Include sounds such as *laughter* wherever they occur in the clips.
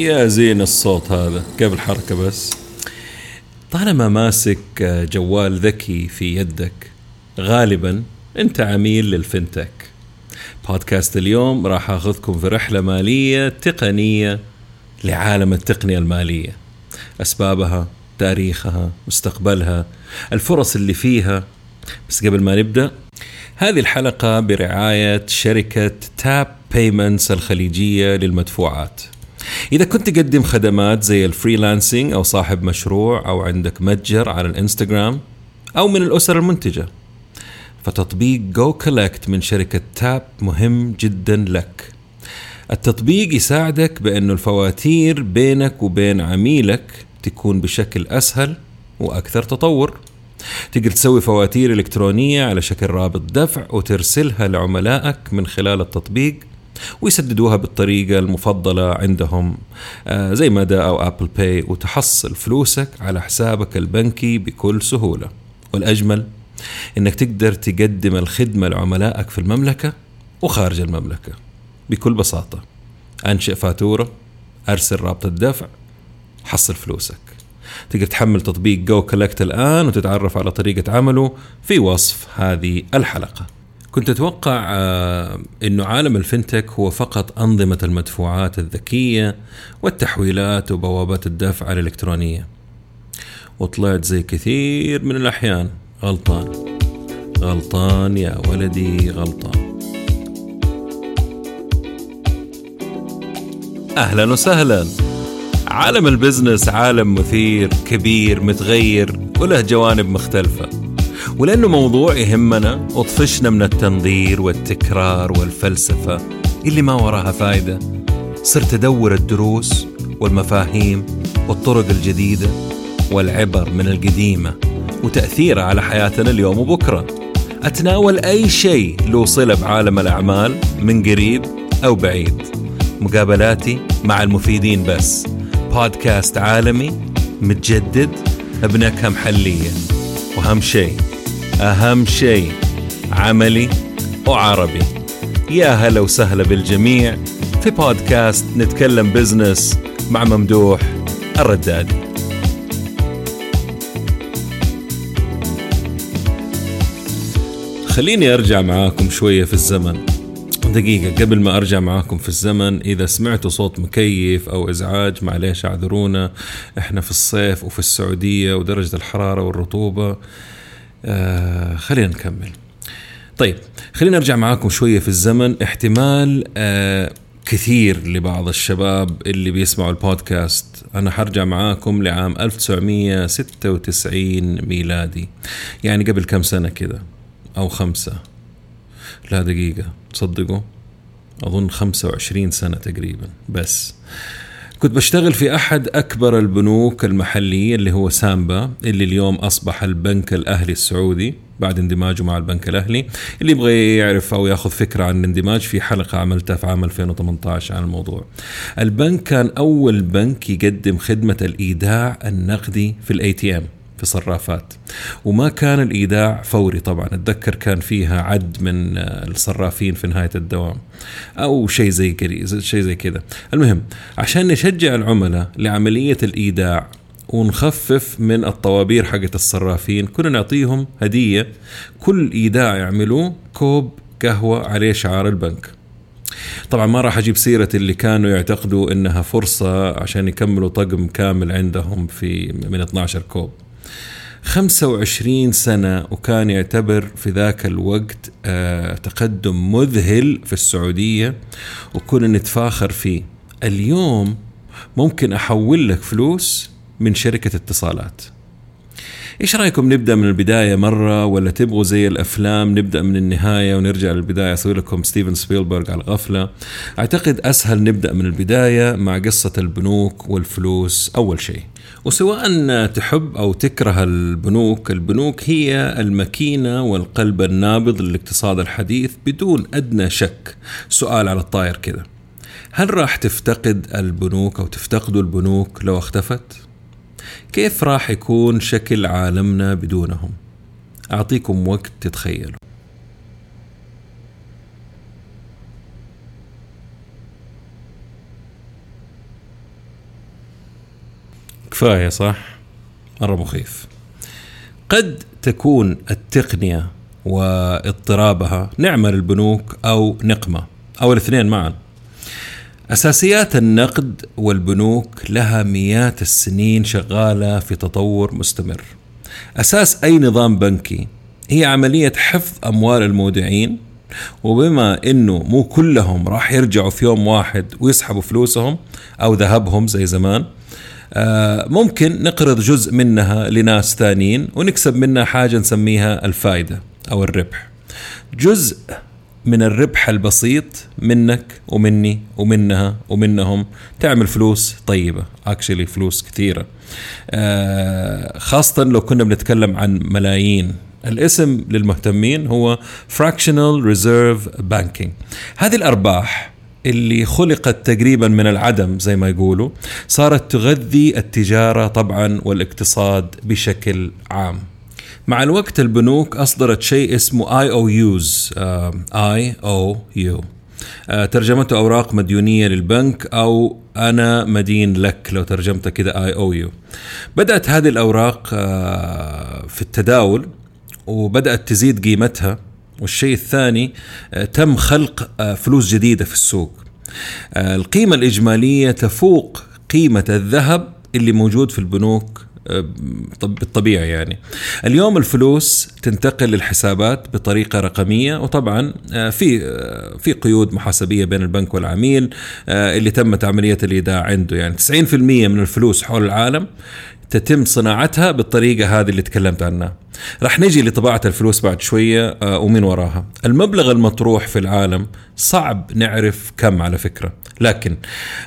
يا زين الصوت هذا كيف الحركة بس. طالما ماسك جوال ذكي في يدك غالبا أنت عميل للفنتك بودكاست اليوم راح أخذكم في رحلة مالية تقنية لعالم التقنية المالية. أسبابها تاريخها مستقبلها الفرص اللي فيها. بس قبل ما نبدأ هذه الحلقة برعاية شركة تاب بيمنتس الخليجية للمدفوعات. إذا كنت تقدم خدمات زي ال freelancing أو صاحب مشروع أو عندك متجر على الإنستغرام أو من الأسر المنتجة فتطبيق goCollect من شركة Tap مهم جدا لك. التطبيق يساعدك بأنه الفواتير بينك وبين عميلك تكون بشكل أسهل وأكثر تطور. تقدر تسوي فواتير إلكترونية على شكل رابط دفع وترسلها لعملائك من خلال التطبيق ويسددوها بالطريقة المفضلة عندهم. آه، زي مدى أو Apple Pay وتحصل فلوسك على حسابك البنكي بكل سهولة. والأجمل إنك تقدر تقدم الخدمة لعملائك في المملكة وخارج المملكة بكل بساطة. أنشئ فاتورة أرسل رابط الدفع حصل فلوسك. تقدر تحمل تطبيق goCollect الآن وتتعرف على طريقة عمله في وصف هذه الحلقة. كنت أتوقع آه، إنه عالم الفنتك هو فقط أنظمة المدفوعات الذكية والتحويلات وبوابات الدفع الإلكترونية. وطلعت زي كثير من الأحيان. غلطان. غلطان يا ولدي غلطان. أهلا وسهلا. عالم البزنس عالم مثير كبير متغير وله جوانب مختلفة. ولأنه موضوع يهمنا وطفشنا من التنظير والتكرار والفلسفة اللي ما وراها فايدة. صرت أدور الدروس والمفاهيم والطرق الجديدة والعبر من القديمة وتأثيرها على حياتنا اليوم وبكرة. أتناول أي شيء له صلة بعالم الأعمال من قريب أو بعيد. مقابلاتي مع المفيدين بس. بودكاست عالمي متجدد بنكهة محلية. وأهم شيء أهم شيء عملي وعربي. يا هلا وسهلا بالجميع في بودكاست نتكلم بزنس مع ممدوح الردادي خليني أرجع معاكم شوية في الزمن. دقيقة قبل ما أرجع معاكم في الزمن إذا سمعتوا صوت مكيف أو إزعاج معليش اعذرونا. إحنا في الصيف وفي السعودية ودرجة الحرارة والرطوبة. آه خلينا نكمل. طيب خلينا نرجع معاكم شوية في الزمن. احتمال آه كثير لبعض الشباب اللي بيسمعوا البودكاست. أنا حرجع معاكم لعام 1996 ميلادي. يعني قبل كم سنة كده؟ أو خمسة. لا دقيقة. تصدقوا؟ أظن 25 سنة تقريبا. بس. كنت بشتغل في أحد أكبر البنوك المحلية اللي هو سامبا اللي اليوم أصبح البنك الأهلي السعودي بعد اندماجه مع البنك الأهلي. اللي يبغى يعرف أو ياخذ فكرة عن الاندماج في حلقة عملتها في عام 2018 عن الموضوع. البنك كان أول بنك يقدم خدمة الإيداع النقدي في ال ATM في صرافات. وما كان الإيداع فوري طبعا. أتذكر كان فيها عدد من الصرافين في نهاية الدوام. أو شيء زي شيء زي كذا. المهم عشان نشجع العملاء لعملية الإيداع ونخفف من الطوابير حقت الصرافين كنا نعطيهم هدية كل إيداع يعملوه كوب قهوة عليه شعار البنك. طبعا ما راح أجيب سيرة اللي كانوا يعتقدوا إنها فرصة عشان يكملوا طقم كامل عندهم في من 12 كوب. 25 سنة وكان يعتبر في ذاك الوقت آه تقدم مذهل في السعودية وكنا نتفاخر فيه. اليوم ممكن أحول لك فلوس من شركة اتصالات. إيش رأيكم نبدأ من البداية مرة ولا تبغوا زي الأفلام نبدأ من النهاية ونرجع للبداية؟ أسوي لكم ستيفن سبيلبرغ على الغفلة. أعتقد أسهل نبدأ من البداية مع قصة البنوك والفلوس أول شيء. وسواء تحب أو تكره البنوك البنوك هي الماكينة والقلب النابض للاقتصاد الحديث بدون أدنى شك. سؤال على الطاير كذا. هل راح تفتقد البنوك أو تفتقدوا البنوك لو اختفت؟ كيف راح يكون شكل عالمنا بدونهم؟ أعطيكم وقت تتخيلوا. كفاية صح؟ مرة مخيف قد تكون التقنية واضطرابها نعمة للبنوك أو نقمة أو الاثنين معا أساسيات النقد والبنوك لها مئات السنين شغالة في تطور مستمر. أساس أي نظام بنكي هي عملية حفظ أموال المودعين وبما إنه مو كلهم راح يرجعوا في يوم واحد ويسحبوا فلوسهم أو ذهبهم زي زمان ممكن نقرض جزء منها لناس ثانيين ونكسب منها حاجة نسميها الفائده أو الربح. جزء من الربح البسيط منك ومني ومنها ومنهم تعمل فلوس طيبة اكشلي فلوس كثيرة. آه خاصة لو كنا بنتكلم عن ملايين. الاسم للمهتمين هو fractional reserve banking. هذه الأرباح اللي خلقت تقريبا من العدم زي ما يقولوا صارت تغذي التجارة طبعا والاقتصاد بشكل عام. مع الوقت البنوك أصدرت شيء اسمه اي أو يوز اي أو يو ترجمته أوراق مديونية للبنك أو أنا مدين لك لو ترجمته كده IOU بدأت هذه الأوراق آه، في التداول وبدأت تزيد قيمتها. والشيء الثاني آه، تم خلق آه، فلوس جديدة في السوق. القيمة الإجمالية تفوق قيمة الذهب اللي موجود في البنوك بالطبيعي يعني. اليوم الفلوس تنتقل للحسابات بطريقة رقمية وطبعا آه، في آه، في قيود محاسبية بين البنك والعميل آه، اللي تمت عملية الإيداع عنده. يعني 90% من الفلوس حول العالم تتم صناعتها بالطريقة هذه اللي تكلمت عنها. راح نجي لطباعة الفلوس بعد شوية ومن وراها. المبلغ المطروح في العالم صعب نعرف كم على فكرة. لكن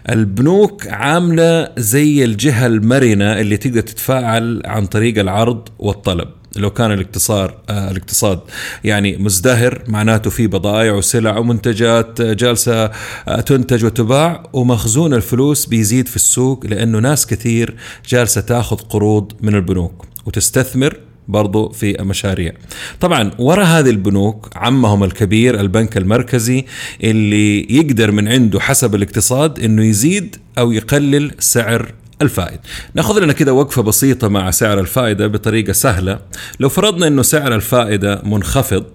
البنوك عاملة زي الجهة المرنة اللي تقدر تتفاعل عن طريق العرض والطلب. لو كان الاقتصاد آه الاقتصاد يعني مزدهر معناته في بضائع وسلع ومنتجات جالسة آه تنتج وتباع ومخزون الفلوس بيزيد في السوق لأنه ناس كثير جالسة تاخذ قروض من البنوك وتستثمر برضو في مشاريع طبعا ورا هذه البنوك عمهم الكبير البنك المركزي اللي يقدر من عنده حسب الاقتصاد إنه يزيد أو يقلل سعر الفائدة ناخذ لنا كده وقفة بسيطة مع سعر الفائدة بطريقة سهلة. لو فرضنا إنه سعر الفائدة منخفض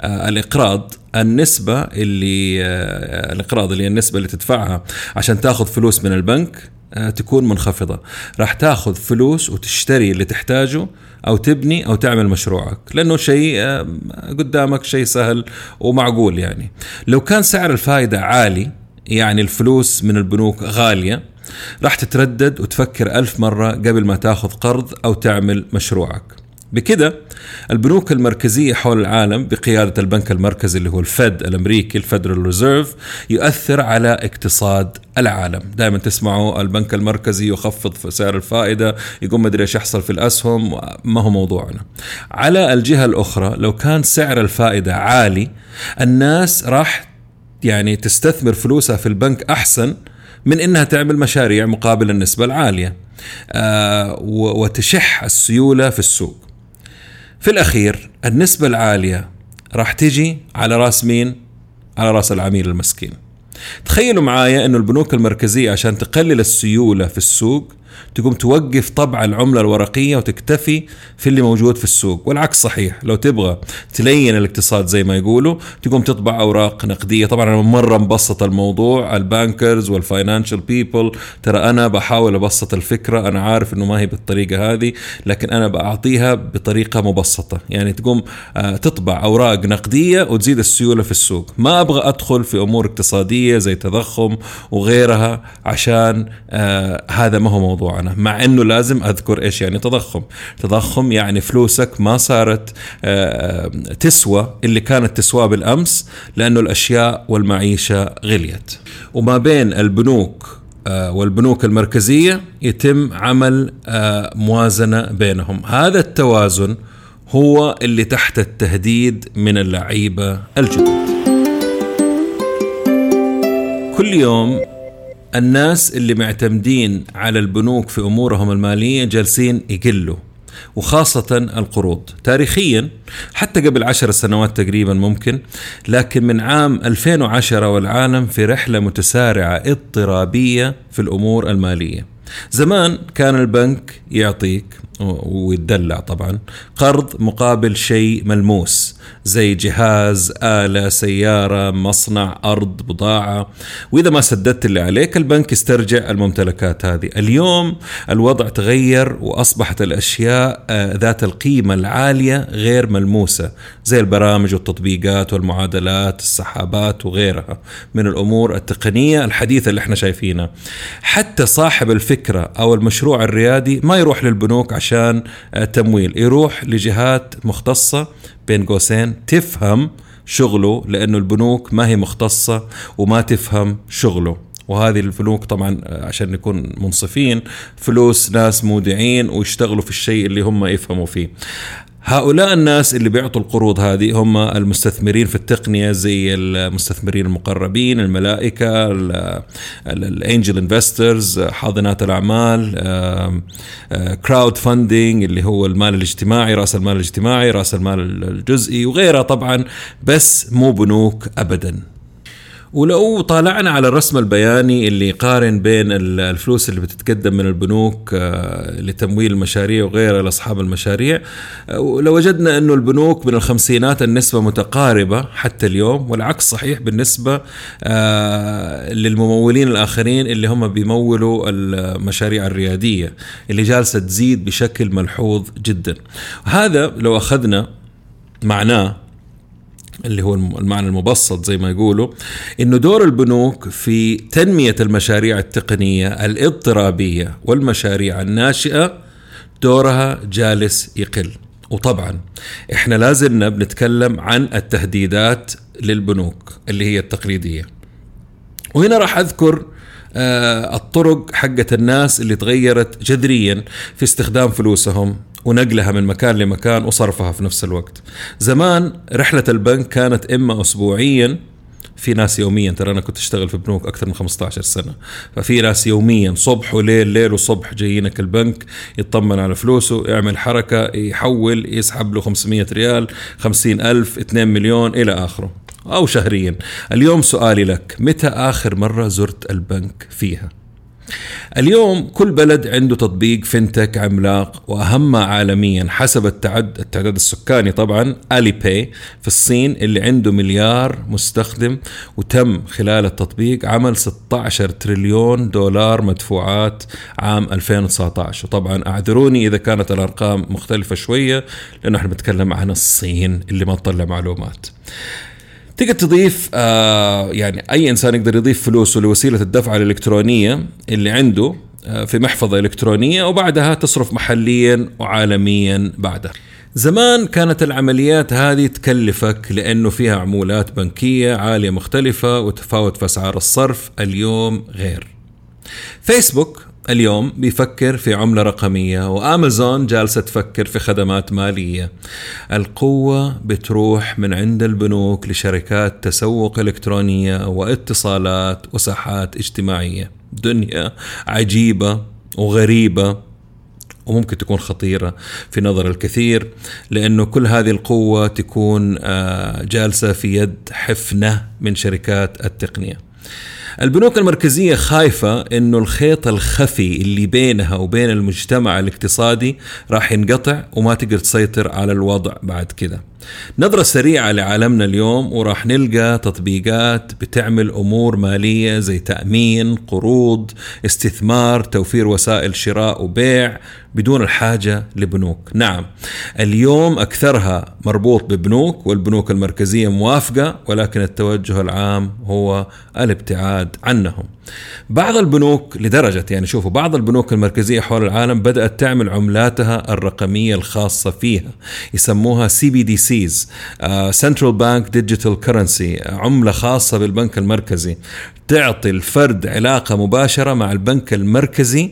آه الإقراض النسبة اللي آه الإقراض اللي هي النسبة اللي تدفعها عشان تاخذ فلوس من البنك آه تكون منخفضة. راح تاخذ فلوس وتشتري اللي تحتاجه أو تبني أو تعمل مشروعك. لأنه شيء قدامك شيء سهل ومعقول يعني. لو كان سعر الفائدة عالي يعني الفلوس من البنوك غالية راح تتردد وتفكر ألف مرة قبل ما تاخذ قرض أو تعمل مشروعك. بكده البنوك المركزية حول العالم بقيادة البنك المركزي اللي هو الفد الأمريكي الفدرال ريزيرف يؤثر على اقتصاد العالم. دائما تسمعوا البنك المركزي يخفض سعر الفائدة يقوم مدري إيش يحصل في الأسهم ما هو موضوعنا. على الجهة الأخرى لو كان سعر الفائدة عالي الناس راح يعني تستثمر فلوسها في البنك أحسن من إنها تعمل مشاريع مقابل النسبة العالية آه وتشح السيولة في السوق في الأخير النسبة العالية راح تجي على رأس مين؟ على رأس العميل المسكين تخيلوا معايا أنه البنوك المركزية عشان تقلل السيولة في السوق تقوم توقف طبع العملة الورقية وتكتفي في اللي موجود في السوق والعكس صحيح لو تبغى تلين الاقتصاد زي ما يقولوا تقوم تطبع أوراق نقدية. طبعا أنا مرة مبسط الموضوع ال bankers وال financial people ترى أنا بحاول أبسط الفكرة أنا عارف أنه ما هي بالطريقة هذه لكن أنا بأعطيها بطريقة مبسطة. يعني تقوم آه، تطبع أوراق نقدية وتزيد السيولة في السوق. ما أبغى أدخل في أمور اقتصادية زي تضخم وغيرها عشان آه هذا ما هو موضوع. موضوعنا مع إنه لازم أذكر إيش يعني تضخم. تضخم يعني فلوسك ما صارت آه، تسوى اللي كانت تسوى بالأمس لأنه الأشياء والمعيشة غليت. وما بين البنوك آه، والبنوك المركزية يتم عمل آه، موازنة بينهم. هذا التوازن هو اللي تحت التهديد من اللعيبة الجدد. كل يوم الناس اللي معتمدين على البنوك في أمورهم المالية جالسين يقلوا وخاصة القروض. تاريخيا حتى قبل عشر سنوات تقريبا ممكن لكن من عام 2010 والعالم في رحلة متسارعة اضطرابية في الأمور المالية. زمان كان البنك يعطيك ويتدلع طبعا قرض مقابل شيء ملموس زي جهاز آلة سيارة مصنع أرض بضاعة. وإذا ما سددت اللي عليك البنك يسترجع الممتلكات هذه. اليوم الوضع تغير وأصبحت الأشياء آه، ذات القيمة العالية غير ملموسة زي البرامج والتطبيقات والمعادلات السحابات وغيرها من الأمور التقنية الحديثة اللي إحنا شايفينها. حتى صاحب الفكرة أو المشروع الريادي ما يروح للبنوك عشان آه، تمويل. يروح لجهات مختصة بين قوسين تفهم شغله لأنه البنوك ما هي مختصة وما تفهم شغله. وهذه البنوك طبعا آه، عشان نكون منصفين فلوس ناس مودعين ويشتغلوا في الشيء اللي هم يفهموا فيه. هؤلاء الناس اللي بيعطوا القروض هذه هم المستثمرين في التقنية زي المستثمرين المقربين الملائكة الانجل انفسترز حاضنات الأعمال crowdfunding اللي هو المال الاجتماعي رأس المال الاجتماعي رأس المال الجزئي وغيرها طبعا بس مو بنوك ابدا. ولو طالعنا على الرسم البياني اللي يقارن بين الفلوس اللي بتتقدم من البنوك آه، لتمويل المشاريع وغيرها لأصحاب المشاريع آه، لو وجدنا إنه البنوك من الخمسينات النسبة متقاربة حتى اليوم والعكس صحيح بالنسبة آه، للممولين الآخرين اللي هم بيمولوا المشاريع الريادية اللي جالسة تزيد بشكل ملحوظ جدا. هذا لو أخذنا معناه اللي هو المعنى المبسط زي ما يقولوا إنه دور البنوك في تنمية المشاريع التقنية الاضطرابية والمشاريع الناشئة دورها جالس يقل. وطبعا إحنا لازلنا بنتكلم عن التهديدات للبنوك اللي هي التقليدية. وهنا راح أذكر الطرق حقت الناس اللي تغيرت جذريا في استخدام فلوسهم ونقلها من مكان لمكان وصرفها في نفس الوقت. زمان رحلة البنك كانت إما أسبوعيا في ناس يوميا ترى أنا كنت أشتغل في بنوك أكثر من 15 سنة. ففي ناس يوميا صبح وليل ليل وصبح جايينك البنك يطمن على فلوسه يعمل حركة يحول يسحب له 500 ريال 50 ألف 2 مليون إلى آخره. أو شهريا. اليوم سؤالي لك متى آخر مرة زرت البنك فيها؟ اليوم كل بلد عنده تطبيق فينتك عملاق وأهم عالميا حسب التعد التعداد السكاني طبعا الي باي في الصين اللي عنده مليار مستخدم وتم خلال التطبيق عمل 16 تريليون دولار مدفوعات عام 2019 وطبعا اعذروني إذا كانت الأرقام مختلفة شوية لأنه إحنا بنتكلم عن الصين اللي ما تطلع معلومات. تقدر تضيف آه يعني أي إنسان يقدر يضيف فلوسه لوسيلة الدفع الإلكترونية اللي عنده آه في محفظة إلكترونية وبعدها تصرف محليا وعالميا بعدها. زمان كانت العمليات هذه تكلفك لأنه فيها عمولات بنكية عالية مختلفة وتفاوت في أسعار الصرف، اليوم غير. فيسبوك اليوم بيفكر في عملة رقمية وأمازون جالسة تفكر في خدمات مالية. القوة بتروح من عند البنوك لشركات تسوق إلكترونية واتصالات وساحات اجتماعية. دنيا عجيبة وغريبة وممكن تكون خطيرة في نظر الكثير لأنه كل هذه القوة تكون آه، جالسة في يد حفنة من شركات التقنية. البنوك المركزية خايفة إنه الخيط الخفي اللي بينها وبين المجتمع الاقتصادي راح ينقطع وما تقدر تسيطر على الوضع بعد كده. نظرة سريعة لعالمنا اليوم وراح نلقى تطبيقات بتعمل أمور مالية زي تأمين قروض استثمار توفير وسائل شراء وبيع بدون الحاجة لبنوك. نعم اليوم أكثرها مربوط ببنوك والبنوك المركزية موافقة ولكن التوجه العام هو الابتعاد الابتعاد عنهم. بعض البنوك لدرجة يعني شوفوا بعض البنوك المركزية حول العالم بدأت تعمل عملاتها الرقمية الخاصة فيها يسموها CBDCs central bank digital currency عملة خاصة بالبنك المركزي. تعطي الفرد علاقة مباشرة مع البنك المركزي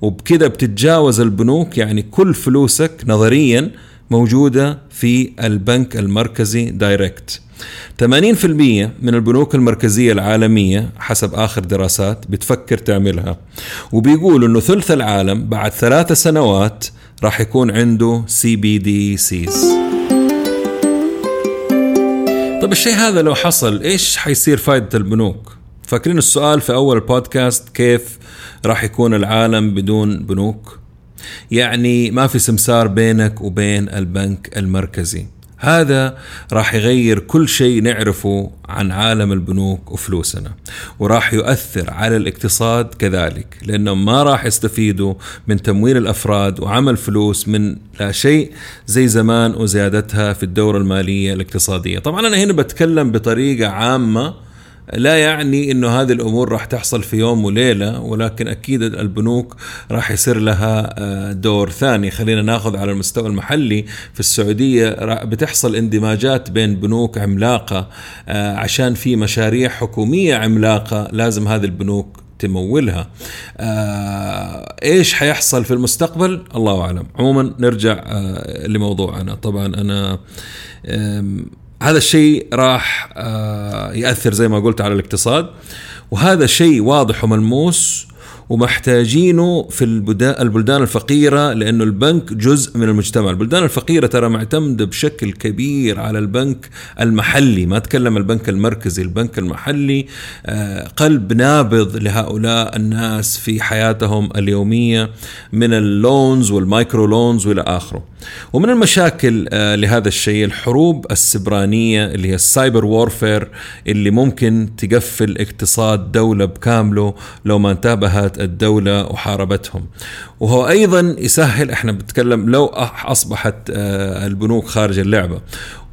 وبكده بتتجاوز البنوك يعني كل فلوسك نظريا موجودة في البنك المركزي direct. 80% من البنوك المركزية العالمية حسب آخر دراسات بتفكر تعملها وبيقولوا أنه ثلث العالم بعد ثلاثة سنوات راح يكون عنده CBDCs طيب الشيء هذا لو حصل إيش حيصير فائدة البنوك؟ فاكرين السؤال في أول البودكاست كيف راح يكون العالم بدون بنوك؟ يعني ما في سمسار بينك وبين البنك المركزي. هذا راح يغير كل شيء نعرفه عن عالم البنوك وفلوسنا وراح يؤثر على الاقتصاد كذلك لأنهم ما راح يستفيدوا من تمويل الأفراد وعمل فلوس من لا شيء زي زمان وزيادتها في الدورة المالية الاقتصادية. طبعا أنا هنا بتكلم بطريقة عامة لا يعني إنه هذه الأمور راح تحصل في يوم وليلة ولكن أكيد البنوك راح يصير لها آه، دور ثاني. خلينا ناخذ على المستوى المحلي. في السعودية بتحصل اندماجات بين بنوك عملاقة آه، عشان في مشاريع حكومية عملاقة لازم هذه البنوك تمولها. آه إيش حيحصل في المستقبل؟ الله أعلم. عموما نرجع آه لموضوعنا. طبعا أنا هذا الشيء راح آه، يأثر زي ما قلت على الاقتصاد. وهذا شيء واضح وملموس ومحتاجينه في البلدان الفقيرة لأنه البنك جزء من المجتمع. البلدان الفقيرة ترى معتمدة بشكل كبير على البنك المحلي. ما أتكلم البنك المركزي البنك المحلي آه، قلب نابض لهؤلاء الناس في حياتهم اليومية من ال loans وال micro loans وإلى آخره. ومن المشاكل آه، لهذا الشيء الحروب السبرانية اللي هي ال cyber warfare اللي ممكن تقفل اقتصاد دولة بكامله لو ما انتبهت الدولة وحاربتهم. وهو أيضا يسهل إحنا بنتكلم لو أصبحت آه، البنوك خارج اللعبة.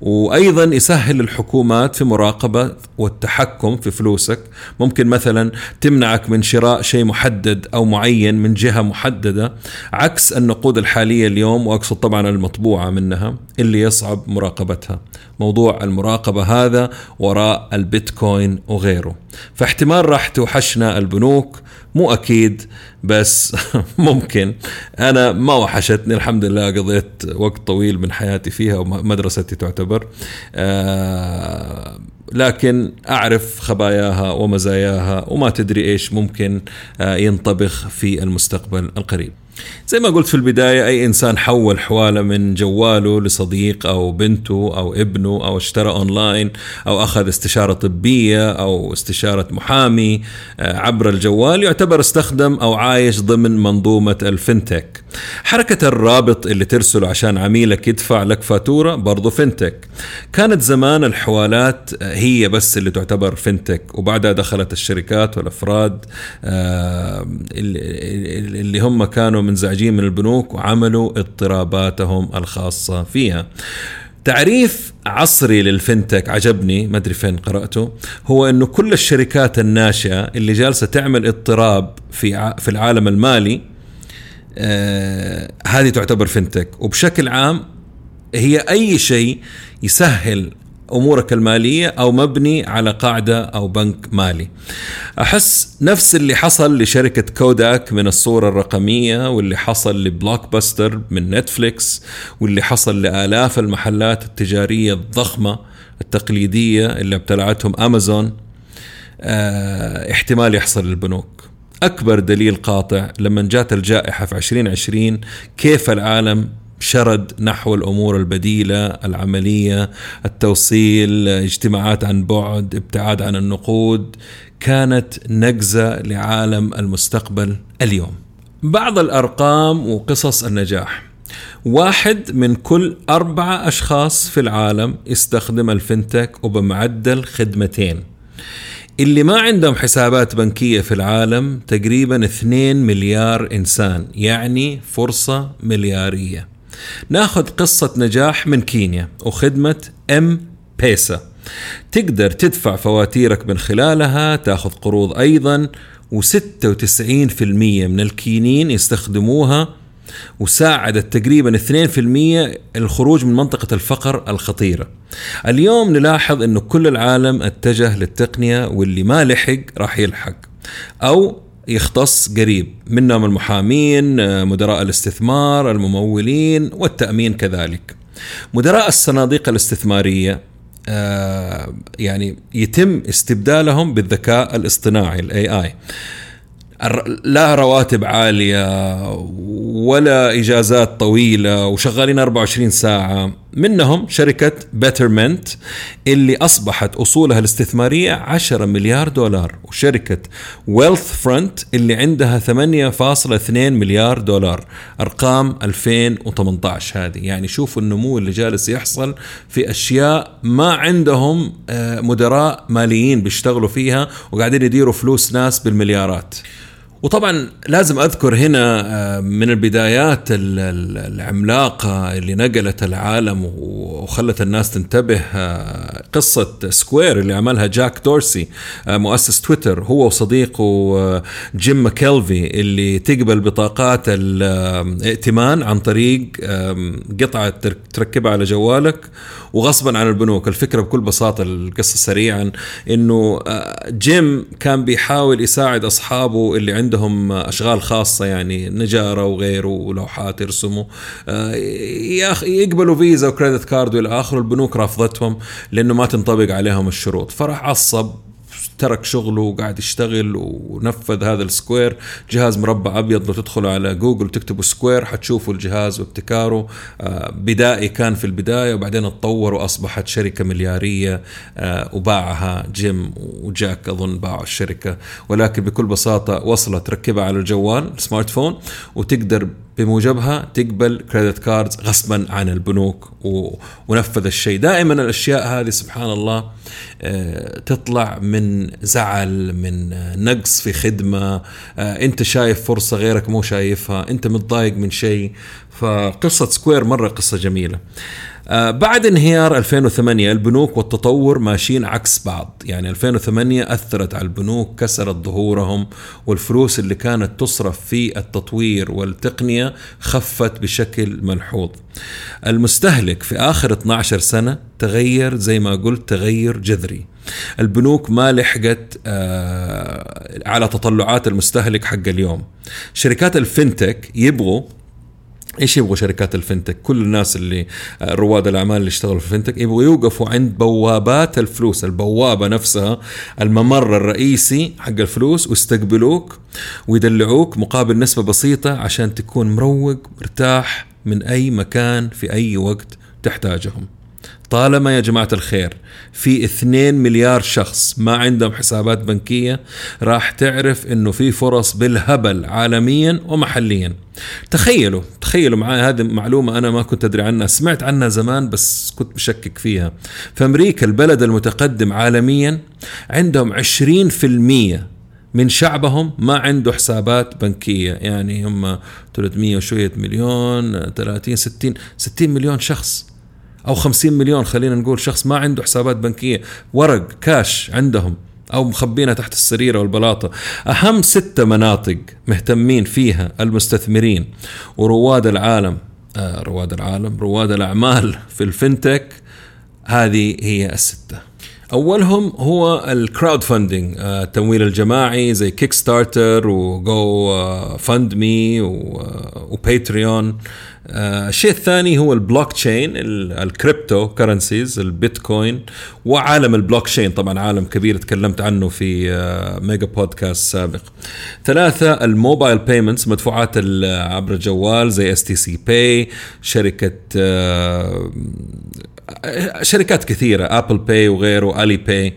وأيضا يسهل الحكومات في مراقبة والتحكم في فلوسك. ممكن مثلا تمنعك من شراء شيء محدد أو معين من جهة محددة عكس النقود الحالية اليوم وأقصد طبعا المطبوعة منها اللي يصعب مراقبتها. موضوع المراقبة هذا وراء البيتكوين وغيره. فاحتمال راح توحشنا البنوك مو أكيد بس *laughs* ممكن. أنا ما وحشتني الحمد لله قضيت وقت طويل من حياتي فيها ومدرستي تعتبر. آه لكن أعرف خباياها ومزاياها وما تدري إيش ممكن آه ينطبخ في المستقبل القريب. زي ما قلت في البداية أي إنسان حول حوالة من جواله لصديق أو بنته أو ابنه أو اشترى أونلاين أو أخذ استشارة طبية أو استشارة محامي آه، عبر الجوال يعتبر استخدم أو عايش ضمن منظومة الفنتك. حركة الرابط اللي ترسله عشان عميلك يدفع لك فاتورة برضو فنتك. كانت زمان الحوالات هي بس اللي تعتبر فنتك وبعدها دخلت الشركات والأفراد آه، اللي هم كانوا منزعجين من البنوك وعملوا اضطراباتهم الخاصة فيها. تعريف عصري للفنتك عجبني ما أدري فين قرأته هو إنه كل الشركات الناشئة اللي جالسة تعمل اضطراب في في العالم المالي آه هذه تعتبر فنتك وبشكل عام هي أي شيء يسهل أمورك المالية أو مبني على قاعدة أو بنك مالي. أحس نفس اللي حصل لشركة كوداك من الصورة الرقمية واللي حصل ل Blockbuster من نتفليكس واللي حصل لآلاف المحلات التجارية الضخمة التقليدية اللي ابتلعتهم أمازون آه احتمال يحصل للبنوك. أكبر دليل قاطع لما جات الجائحة في 2020 كيف العالم شرد نحو الأمور البديلة العملية التوصيل اجتماعات عن بعد ابتعاد عن النقود كانت نقزه لعالم المستقبل اليوم. بعض الأرقام وقصص النجاح. واحد من كل أربعة أشخاص في العالم يستخدم الفنتك وبمعدل خدمتين. اللي ما عندهم حسابات بنكية في العالم تقريبا 2 مليار إنسان يعني فرصة مليارية. ناخذ قصة نجاح من كينيا وخدمة ام بيسا تقدر تدفع فواتيرك من خلالها تاخذ قروض أيضا و96% من الكينين يستخدموها وساعدت تقريبا 2% الخروج من منطقة الفقر الخطيرة. اليوم نلاحظ أنه كل العالم اتجه للتقنية واللي ما لحق راح يلحق. أو يختص قريب. منهم المحامين مدراء الاستثمار الممولين والتأمين كذلك. مدراء الصناديق الاستثمارية آه، يعني يتم استبدالهم بالذكاء الاصطناعي ال AI لا رواتب عالية ولا إجازات طويلة وشغالين 24 ساعة. منهم شركة Betterment اللي أصبحت أصولها الاستثمارية 10 مليار دولار وشركة Wealthfront اللي عندها 8.2 مليار دولار. أرقام 2018 هذه. يعني شوفوا النمو اللي جالس يحصل في أشياء ما عندهم آه، مدراء ماليين بيشتغلوا فيها وقاعدين يديروا فلوس ناس بالمليارات. وطبعا لازم أذكر هنا آه، من البدايات العملاقة اللي نقلت العالم وخلت الناس تنتبه آه، قصة سكوير اللي عملها جاك دورسي آه، مؤسس تويتر هو وصديقه جيم ماكيلفي اللي تقبل بطاقات الائتمان عن طريق قطعة تركبها على جوالك وغصبا عن البنوك. الفكرة بكل بساطة القصة سريعا إنه جيم كان بيحاول يساعد أصحابه اللي عنده عندهم أشغال خاصة يعني نجارة وغيره ولوحات يرسموا. آه، يقبلوا Visa و credit card والى آخره البنوك رافضتهم لأنه ما تنطبق عليهم الشروط. فراح عصب ترك شغله وقاعد يشتغل ونفذ هذا ال Square. جهاز مربع أبيض لو تدخلوا على جوجل وتكتبوا Square حتشوفوا الجهاز وابتكاره. آه، بدائي كان في البداية وبعدين اتطور وأصبحت شركة مليارية. آه، وباعها جيم وجاك أظن باعوا الشركة. ولكن بكل بساطة وصلت تركبها على الجوال smart phone وتقدر بموجبها تقبل credit cards غصبا عن البنوك. ونفذ الشيء. دائما الأشياء هذه سبحان الله آه، تطلع من زعل من نقص في خدمة. آه، أنت شايف فرصة غيرك مو شايفها. أنت متضايق من شيء. فقصة سكوير مرة قصة جميلة. آه، بعد انهيار 2008 البنوك والتطور ماشيين عكس بعض. يعني 2008 أثرت على البنوك كسرت ظهورهم والفلوس اللي كانت تصرف في التطوير والتقنية خفت بشكل ملحوظ. المستهلك في آخر 12 سنة تغير زي ما قلت تغير جذري. البنوك ما لحقت آه، على تطلعات المستهلك حق اليوم. شركات الفنتك يبغوا إيش يبغوا شركات الفنتك كل الناس اللي آه، رواد الأعمال اللي يشتغلوا في الفنتك يبغوا يوقفوا عند بوابات الفلوس البوابة نفسها الممر الرئيسي حق الفلوس ويستقبلوك ويدلعوك مقابل نسبة بسيطة عشان تكون مروق مرتاح من أي مكان في أي وقت تحتاجهم. طالما يا جماعة الخير في 2 مليار شخص ما عندهم حسابات بنكية راح تعرف إنه في فرص بالهبل عالميا ومحليا. تخيلوا تخيلوا معي هذه معلومة أنا ما كنت أدري عنها سمعت عنها زمان بس كنت بشكك فيها. في أمريكا البلد المتقدم عالميا عندهم 20% من شعبهم ما عنده حسابات بنكية. يعني هم 300 وشوية مليون 30 60 60 مليون شخص. أو 50 مليون خلينا نقول شخص ما عنده حسابات بنكية ورق كاش عندهم أو مخبينها تحت السرير أو البلاطه أهم ستة مناطق مهتمين فيها المستثمرين ورواد العالم آه رواد العالم رواد الأعمال في الفنتك هذه هي الستة. أولهم هو ال crowdfunding التمويل الجماعي زي Kickstarter و GoFundMe و Patreon آه، الشيء الثاني هو البلوك تشين ال cryptocurrencies البيتكوين وعالم البلوك تشين طبعا عالم كبير تكلمت عنه في mega آه، بودكاست سابق. ثلاثة ال mobile payments مدفوعات عبر الجوال زي STC Pay شركة آه، شركات كثيرة Apple Pay وغيره Alipay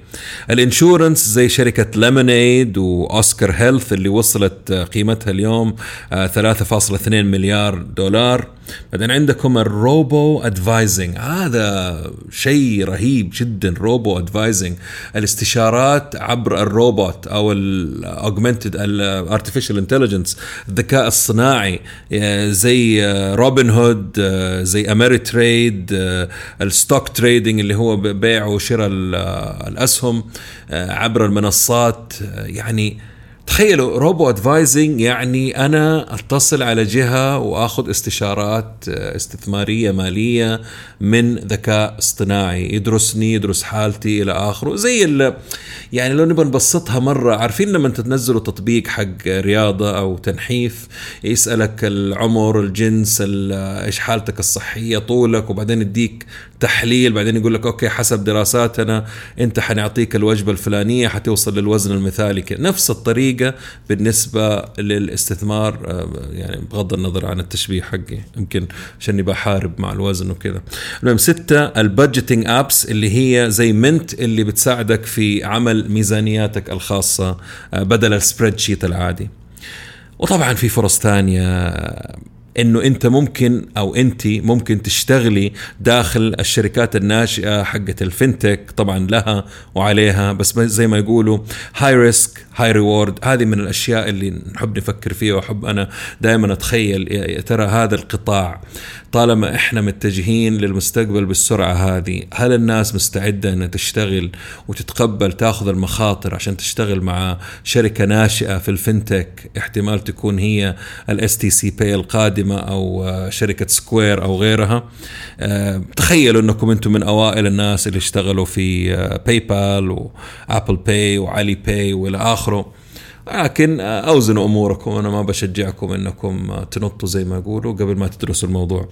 ال insurance زي شركة Lemonade و Oscar Health اللي وصلت قيمتها اليوم 3.2 مليار دولار. بعدين عندكم ال robo advising. هذا شيء رهيب جدا robo advising. الاستشارات عبر الروبوت أو ال augmented ال artificial intelligence الذكاء الصناعي زي روبن هود زي Ameritrade stock trading اللي هو بيع وشراء الأسهم عبر المنصات يعني تخيلوا robo advising يعني أنا أتصل على جهة وأخذ استشارات آه، استثمارية مالية من ذكاء اصطناعي يدرسني يدرس حالتي إلى آخره. زي يعني لو نبغى نبسطها مرة عارفين لما تنزلوا تطبيق حق رياضة أو تنحيف يسألك العمر الجنس إيش حالتك الصحية طولك وبعدين يديك تحليل بعدين يقول لك أوكي حسب دراساتنا أنت حنعطيك الوجبة الفلانية حتوصل للوزن المثالي نفس الطريقة بالنسبة للاستثمار آه، يعني بغض النظر عن التشبيه حقي يمكن عشان بحارب مع الوزن وكذا. المهم ستة ال budgeting apps اللي هي زي Mint اللي بتساعدك في عمل ميزانياتك الخاصة آه، بدل ال spreadsheet العادي. وطبعا في فرص ثانية إنه أنت ممكن أو انت ممكن تشتغلي داخل الشركات الناشئة حقه ال fintech طبعا لها وعليها بس زي ما يقولوا high risk high reward هذه من الأشياء اللي نحب نفكر فيها وأحب أنا دائما أتخيل يا ترى هذا القطاع طالما إحنا متجهين للمستقبل بالسرعة هذه هل الناس مستعدة إنها تشتغل وتتقبل تأخذ المخاطر عشان تشتغل مع شركة ناشئة في ال fintech احتمال تكون هي ال STC Pay القادمة أو شركة Square أو غيرها؟ أه تخيلوا إنكم أنتم من أوائل الناس اللي اشتغلوا في PayPal و Apple Pay و Alipay والى آخره. لكن أوزنوا أموركم أنا ما بشجعكم إنكم تنطوا زي ما يقولوا قبل ما تدرسوا الموضوع.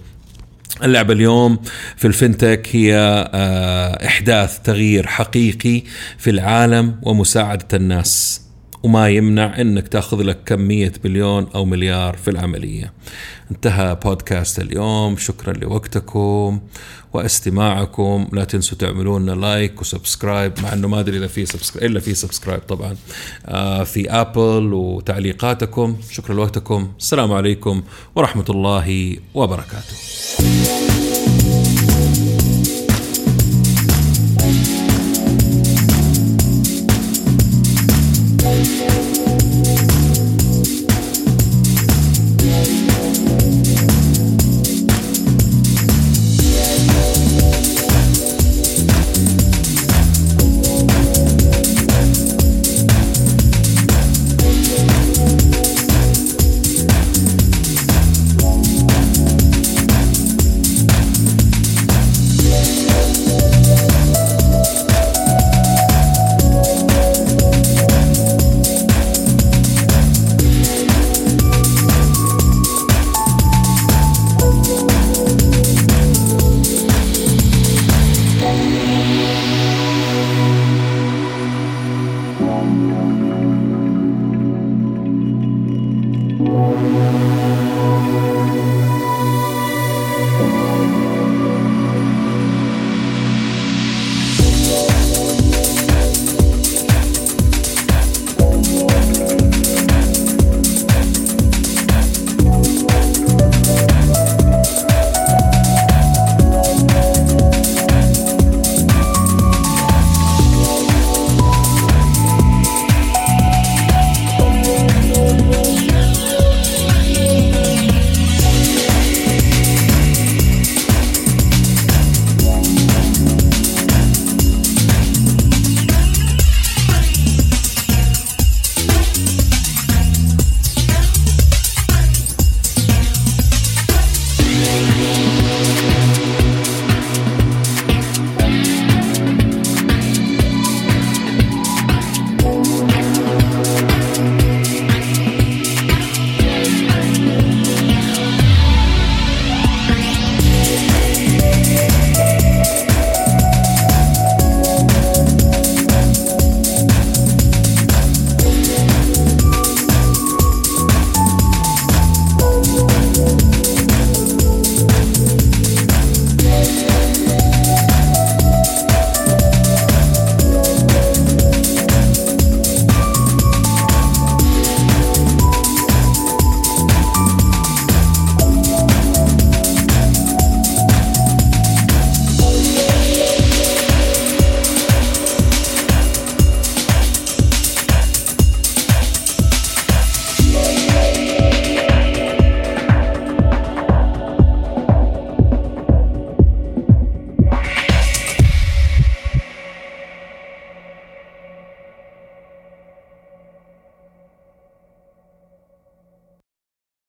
اللعبة اليوم في ال fintech هي آه، إحداث تغيير حقيقي في العالم ومساعدة الناس. وما يمنع إنك تأخذ لك كمية مليون أو مليار في العملية. انتهى بودكاست اليوم. شكرا لوقتكم واستماعكم. لا تنسوا تعملون like و subscribe مع إنه ما أدري إذا في subscribe إلا في subscribe طبعا آه في آبل وتعليقاتكم. شكرا لوقتكم. السلام عليكم ورحمة الله وبركاته.